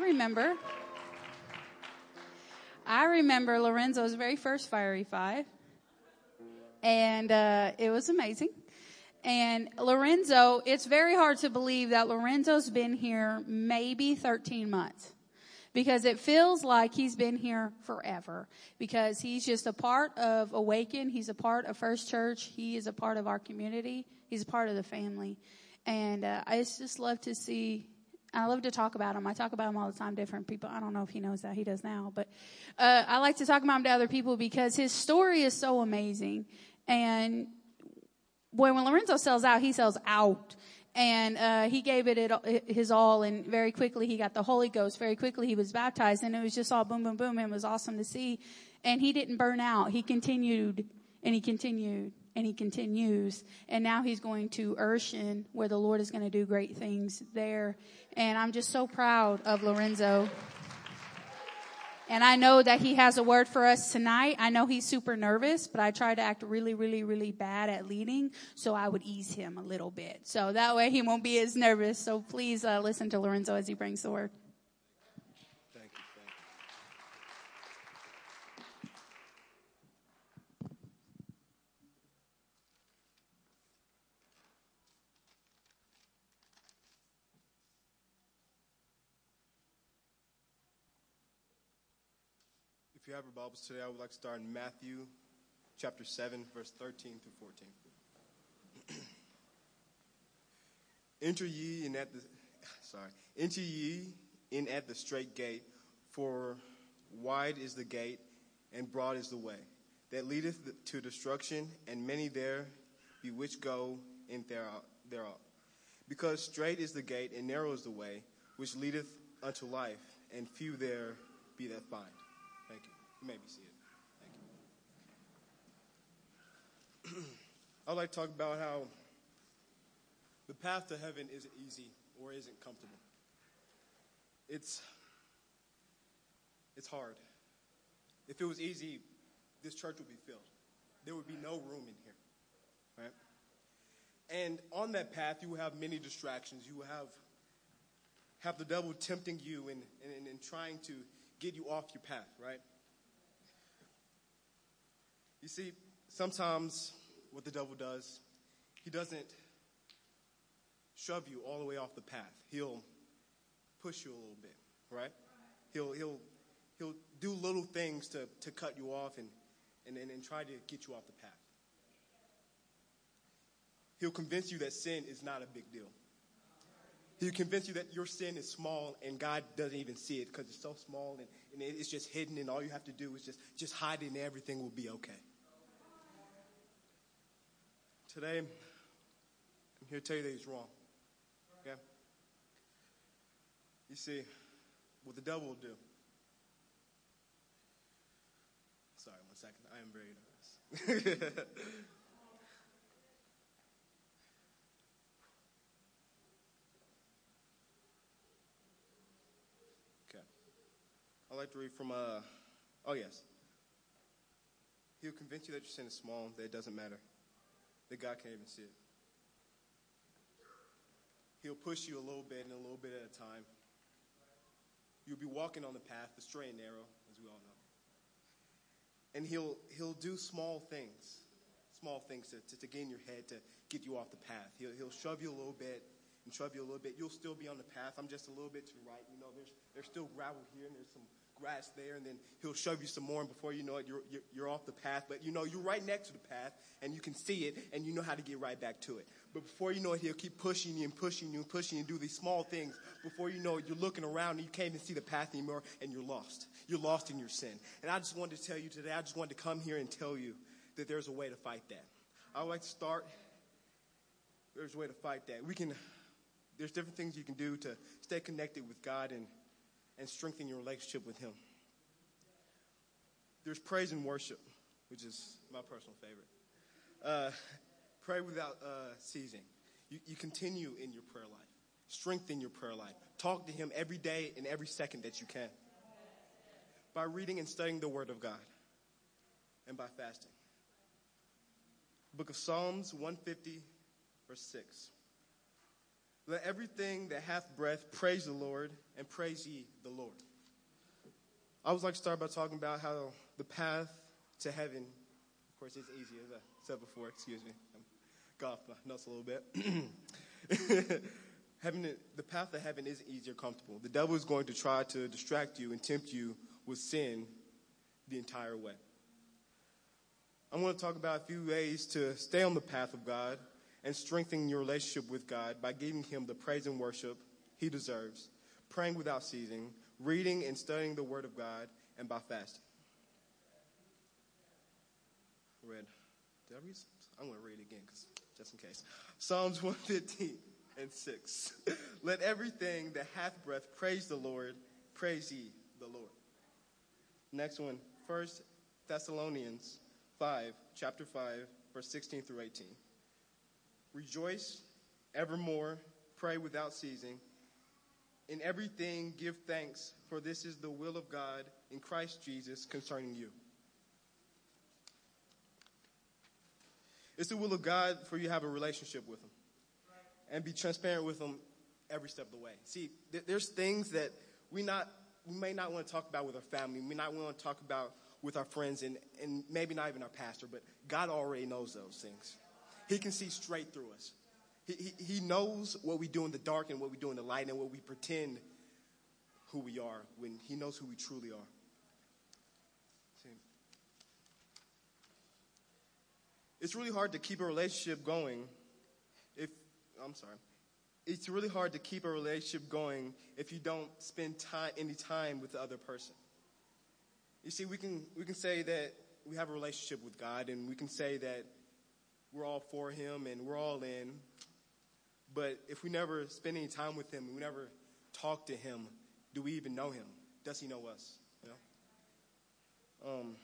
remember. I remember Lorenzo's very first Fiery Five. And uh, it was amazing. And Lorenzo, it's very hard to believe that Lorenzo's been here maybe 13 months because it feels like he's been here forever because he's just a part of Awaken. He's a part of First Church. He is a part of our community. He's a part of the family. And uh, I just love to see I love to talk about him. I talk about him all the time, different people. I don't know if he knows that. He does now. But uh, I like to talk about him to other people because his story is so amazing. And when, when Lorenzo sells out, he sells out. And uh, he gave it, it his all, and very quickly he got the Holy Ghost. Very quickly he was baptized, and it was just all boom, boom, boom. And it was awesome to see. And he didn't burn out. He continued, and he continued, and he continues. And now he's going to Urshan, where the Lord is going to do great things there. And I'm just so proud of Lorenzo. And I know that he has a word for us tonight. I know he's super nervous, but I try to act really, really, really bad at leading, so I would ease him a little bit. So that way he won't be as nervous. So please uh, listen to Lorenzo as he brings the word. you have your Bibles today, I would like to start in Matthew chapter 7, verse 13 through 14. enter ye in at the sorry, enter ye in at the straight gate, for wide is the gate and broad is the way that leadeth to destruction, and many there be which go in thereof. Because straight is the gate and narrow is the way which leadeth unto life, and few there be that find. Thank you may be seated. Thank you. I'd like to talk about how the path to heaven isn't easy or isn't comfortable. It's it's hard. If it was easy, this church would be filled. There would be no room in here. Right? And on that path, you will have many distractions. You will have have the devil tempting you and, and, and trying to get you off your path, right? You see, sometimes what the devil does, he doesn't shove you all the way off the path. He'll push you a little bit, right? He'll he'll he'll do little things to, to cut you off and, and, and, and try to get you off the path. He'll convince you that sin is not a big deal. He'll convince you that your sin is small and God doesn't even see it because it's so small and, and it's just hidden and all you have to do is just, just hide it and everything will be okay. Today, I'm here to tell you that he's wrong. Okay? You see, what the devil will do. Sorry, one second. I am very nervous. okay. I'd like to read from, uh, oh, yes. He'll convince you that your sin is small, that it doesn't matter that God can't even see it. He'll push you a little bit and a little bit at a time. You'll be walking on the path, the straight and narrow, as we all know. And he'll he'll do small things, small things to, to, to get in your head to get you off the path. He'll he'll shove you a little bit and shove you a little bit. You'll still be on the path. I'm just a little bit to the right. You know, there's there's still gravel here and there's some grass there, and then he'll shove you some more, and before you know it, you're, you're, you're, off the path. But you know, you're right next to the path, and you can see it, and you know how to get right back to it. But before you know it, he'll keep pushing you and pushing you and pushing you and do these small things. Before you know it, you're looking around and you can't even see the path anymore, and you're lost. You're lost in your sin. And I just wanted to tell you today, I just wanted to come here and tell you that there's a way to fight that. I would like to start. There's a way to fight that. We can, there's different things you can do to stay connected with God and and strengthen your relationship with Him. There's praise and worship, which is my personal favorite. Uh, pray without uh, ceasing. You, you continue in your prayer life, strengthen your prayer life. Talk to Him every day and every second that you can by reading and studying the Word of God and by fasting. Book of Psalms 150, verse 6. Let everything that hath breath praise the Lord and praise ye the Lord. I would like to start by talking about how the path to heaven, of course, it's easy, as I said before, excuse me. I'm got off my nuts a little bit. heaven, the path to heaven is easy or comfortable. The devil is going to try to distract you and tempt you with sin the entire way. I'm going to talk about a few ways to stay on the path of God and strengthen your relationship with God by giving Him the praise and worship He deserves, praying without ceasing, reading and studying the Word of God, and by fasting. Read. Did I read? I'm going to read it again because just in case. Psalms 115 and 6. Let everything that hath breath praise the Lord. Praise ye the Lord. Next one, First Thessalonians 5, chapter 5, verse 16 through 18. Rejoice evermore, pray without ceasing. In everything give thanks, for this is the will of God in Christ Jesus concerning you. It's the will of God for you to have a relationship with Him and be transparent with Him every step of the way. See, th- there's things that we not we may not want to talk about with our family. We may not want to talk about with our friends and, and maybe not even our pastor, but God already knows those things. He can see straight through us. He, he, he knows what we do in the dark and what we do in the light and what we pretend who we are when He knows who we truly are. See, it's really hard to keep a relationship going if, I'm sorry, it's really hard to keep a relationship going if you don't spend time, any time with the other person. You see, we can, we can say that we have a relationship with God and we can say that we're all for Him and we're all in. But if we never spend any time with Him we never talk to Him, do we even know Him? Does He know us? You know? Um,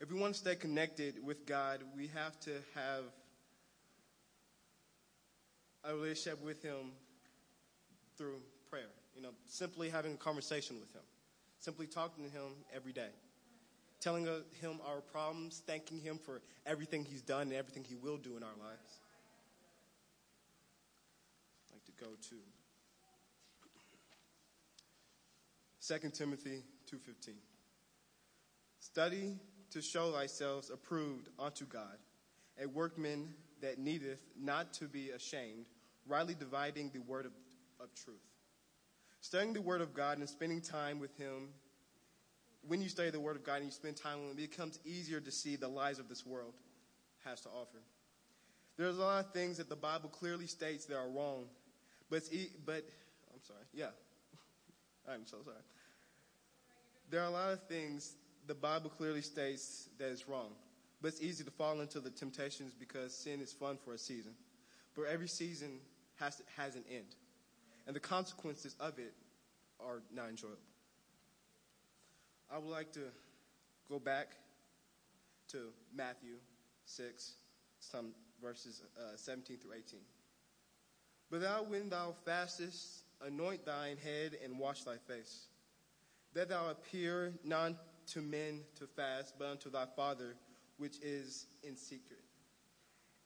if we want to stay connected with God, we have to have a relationship with Him through prayer. You know, simply having a conversation with Him, simply talking to Him every day, telling Him our problems, thanking Him for everything He's done and everything He will do in our lives. I'd like to go to 2 Timothy 2:15. Study to show thyself approved unto God, a workman that needeth not to be ashamed, rightly dividing the word of, of truth. Studying the word of God and spending time with him, when you study the word of God and you spend time with him, it becomes easier to see the lies of this world has to offer. There's a lot of things that the Bible clearly states that are wrong, but e- but I'm sorry. Yeah. I'm so sorry. There are a lot of things the Bible clearly states that is wrong, but it's easy to fall into the temptations because sin is fun for a season. But every season has, has an end, and the consequences of it are not enjoyable. I would like to go back to Matthew 6, some verses uh, 17 through 18. But thou, when thou fastest, anoint thine head and wash thy face, that thou appear not to men to fast, but unto thy Father which is in secret.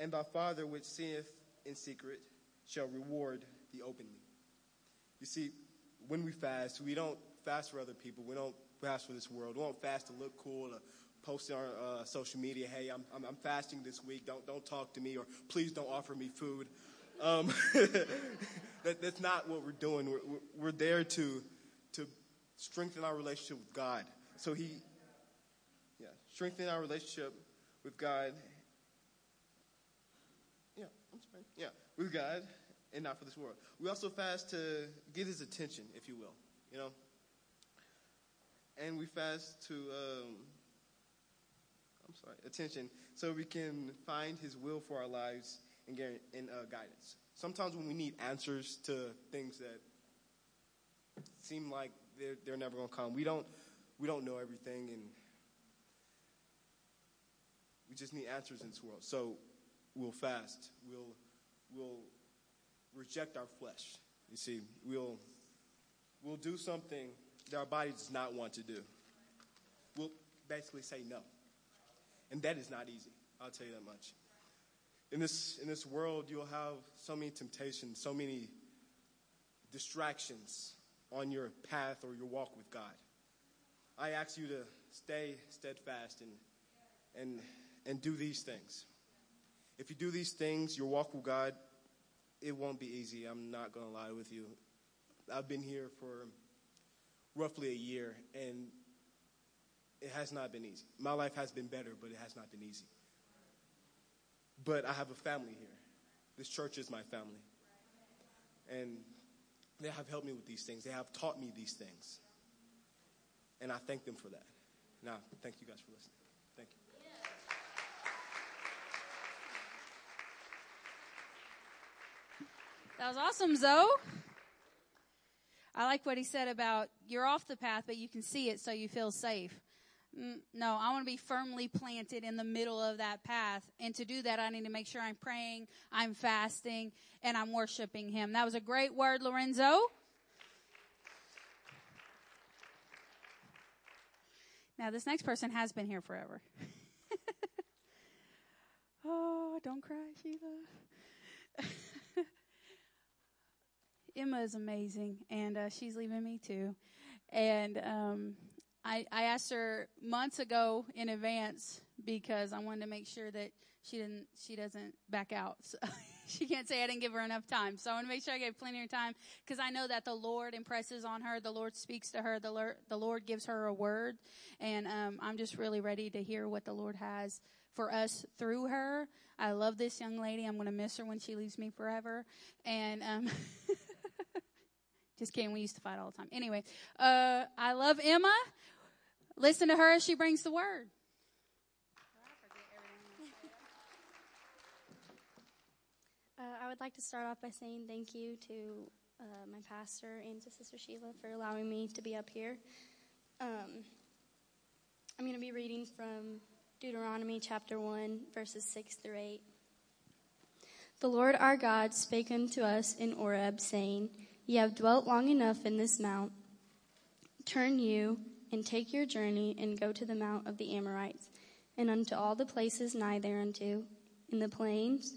And thy Father which seeth in secret shall reward thee openly. You see, when we fast, we don't fast for other people. We don't fast for this world. We don't fast to look cool, to post on uh, social media, hey, I'm, I'm, I'm, fasting this week. Don't, don't talk to me, or please don't offer me food. Um, that, that's not what we're doing. We're, we're there to, to strengthen our relationship with God. So he, yeah, strengthen our relationship with God. Yeah, I'm sorry. Yeah, with God and not for this world. We also fast to get his attention, if you will, you know. And we fast to, um, I'm sorry, attention, so we can find his will for our lives and get in uh, guidance. Sometimes when we need answers to things that seem like they're, they're never going to come, we don't, we don't know everything and we just need answers in this world. So we'll fast. We'll, we'll reject our flesh. You see, we'll, we'll do something that our body does not want to do. We'll basically say no. And that is not easy. I'll tell you that much. In this, in this world, you'll have so many temptations, so many distractions on your path or your walk with God. I ask you to stay steadfast and, and, and do these things. If you do these things, your walk with God, it won't be easy. I'm not going to lie with you. I've been here for roughly a year, and it has not been easy. My life has been better, but it has not been easy. But I have a family here. This church is my family. And they have helped me with these things. They have taught me these things. And I thank them for that. Now, thank you guys for listening. Thank you. That was awesome, Zoe. I like what he said about you're off the path, but you can see it, so you feel safe. Mm, no, I want to be firmly planted in the middle of that path. And to do that, I need to make sure I'm praying, I'm fasting, and I'm worshiping him. That was a great word, Lorenzo. Now, this next person has been here forever. oh, don't cry, Sheila. Emma is amazing, and uh, she's leaving me too. And um, I, I asked her months ago in advance because I wanted to make sure that she didn't she doesn't back out. So she can't say I didn't give her enough time. So I want to make sure I gave plenty of time because I know that the Lord impresses on her. The Lord speaks to her. The Lord, the Lord gives her a word, and um, I'm just really ready to hear what the Lord has for us through her. I love this young lady. I'm going to miss her when she leaves me forever, and. Um, Just kidding. We used to fight all the time. Anyway, uh, I love Emma. Listen to her as she brings the word. Uh, I would like to start off by saying thank you to uh, my pastor and to Sister Sheila for allowing me to be up here. Um, I'm going to be reading from Deuteronomy chapter 1, verses 6 through 8. The Lord our God spake unto us in Horeb, saying, Ye have dwelt long enough in this mount. Turn you and take your journey and go to the mount of the Amorites, and unto all the places nigh thereunto, in the plains,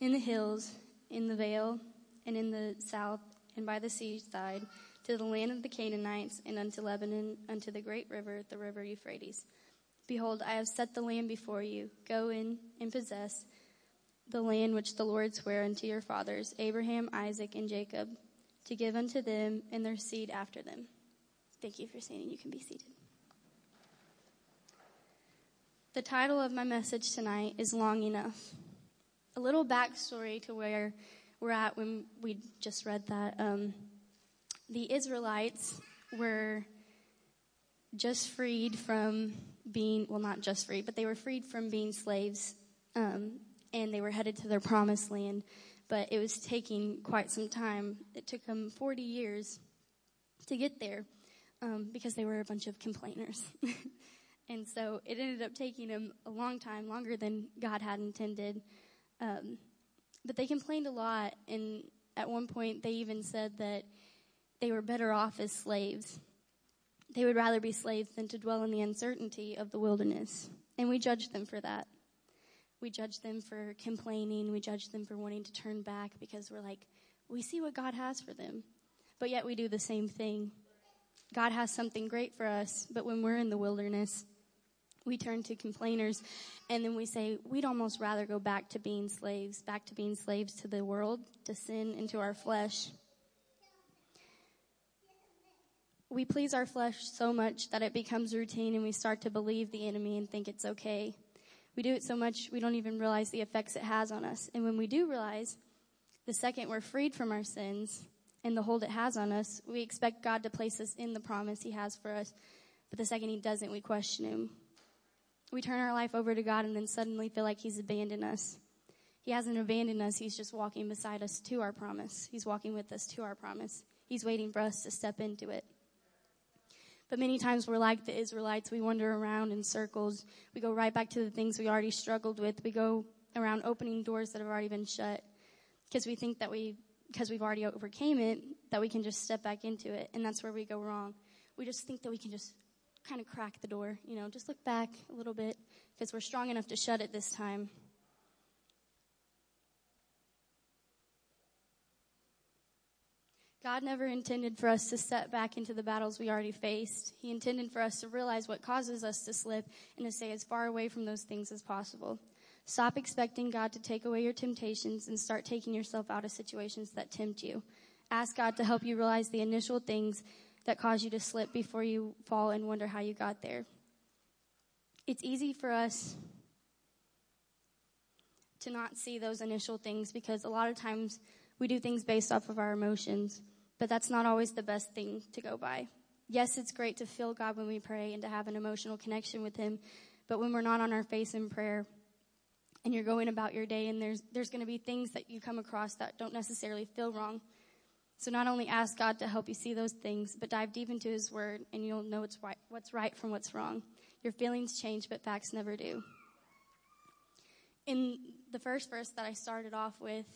in the hills, in the vale, and in the south, and by the seaside, to the land of the Canaanites, and unto Lebanon, unto the great river, the river Euphrates. Behold, I have set the land before you. Go in and possess the land which the Lord sware unto your fathers, Abraham, Isaac, and Jacob to give unto them and their seed after them. Thank you for standing. You can be seated. The title of my message tonight is Long Enough. A little backstory to where we're at when we just read that. Um, the Israelites were just freed from being, well, not just freed, but they were freed from being slaves, um, and they were headed to their promised land but it was taking quite some time. It took them 40 years to get there um, because they were a bunch of complainers. and so it ended up taking them a long time, longer than God had intended. Um, but they complained a lot, and at one point they even said that they were better off as slaves. They would rather be slaves than to dwell in the uncertainty of the wilderness. And we judged them for that. We judge them for complaining. We judge them for wanting to turn back because we're like, we see what God has for them. But yet we do the same thing. God has something great for us, but when we're in the wilderness, we turn to complainers and then we say, we'd almost rather go back to being slaves, back to being slaves to the world, to sin, and to our flesh. We please our flesh so much that it becomes routine and we start to believe the enemy and think it's okay. We do it so much we don't even realize the effects it has on us. And when we do realize, the second we're freed from our sins and the hold it has on us, we expect God to place us in the promise He has for us. But the second He doesn't, we question Him. We turn our life over to God and then suddenly feel like He's abandoned us. He hasn't abandoned us. He's just walking beside us to our promise. He's walking with us to our promise. He's waiting for us to step into it. But many times we're like the Israelites. We wander around in circles. We go right back to the things we already struggled with. We go around opening doors that have already been shut because we think that we, because we've already overcame it, that we can just step back into it. And that's where we go wrong. We just think that we can just kind of crack the door, you know, just look back a little bit because we're strong enough to shut it this time. God never intended for us to step back into the battles we already faced. He intended for us to realize what causes us to slip and to stay as far away from those things as possible. Stop expecting God to take away your temptations and start taking yourself out of situations that tempt you. Ask God to help you realize the initial things that cause you to slip before you fall and wonder how you got there. It's easy for us to not see those initial things because a lot of times we do things based off of our emotions, but that's not always the best thing to go by. Yes, it's great to feel God when we pray and to have an emotional connection with Him, but when we're not on our face in prayer and you're going about your day and there's, there's going to be things that you come across that don't necessarily feel wrong. So not only ask God to help you see those things, but dive deep into His Word and you'll know what's right, what's right from what's wrong. Your feelings change, but facts never do. In the first verse that I started off with,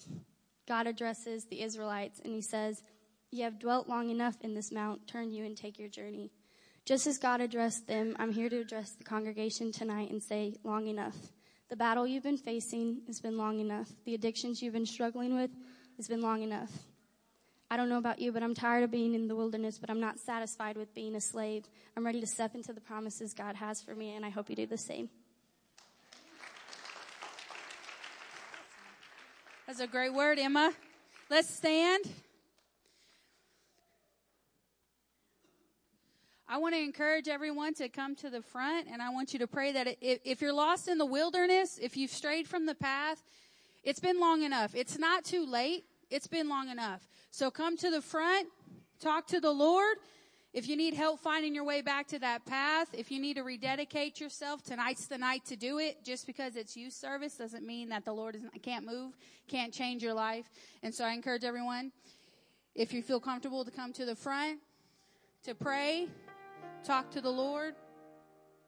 God addresses the Israelites and he says, You have dwelt long enough in this mount, turn you and take your journey. Just as God addressed them, I'm here to address the congregation tonight and say, Long enough. The battle you've been facing has been long enough. The addictions you've been struggling with has been long enough. I don't know about you, but I'm tired of being in the wilderness, but I'm not satisfied with being a slave. I'm ready to step into the promises God has for me, and I hope you do the same. That's a great word, Emma. Let's stand. I want to encourage everyone to come to the front and I want you to pray that if, you're lost in the wilderness, if you've strayed from the path, it's been long enough. It's not too late. It's been long enough. So come to the front, talk to the Lord. If you need help finding your way back to that path, if you need to rededicate yourself, tonight's the night to do it. Just because it's youth service doesn't mean that the Lord is, can't move, can't change your life. And so I encourage everyone, if you feel comfortable to come to the front, to pray, talk to the Lord,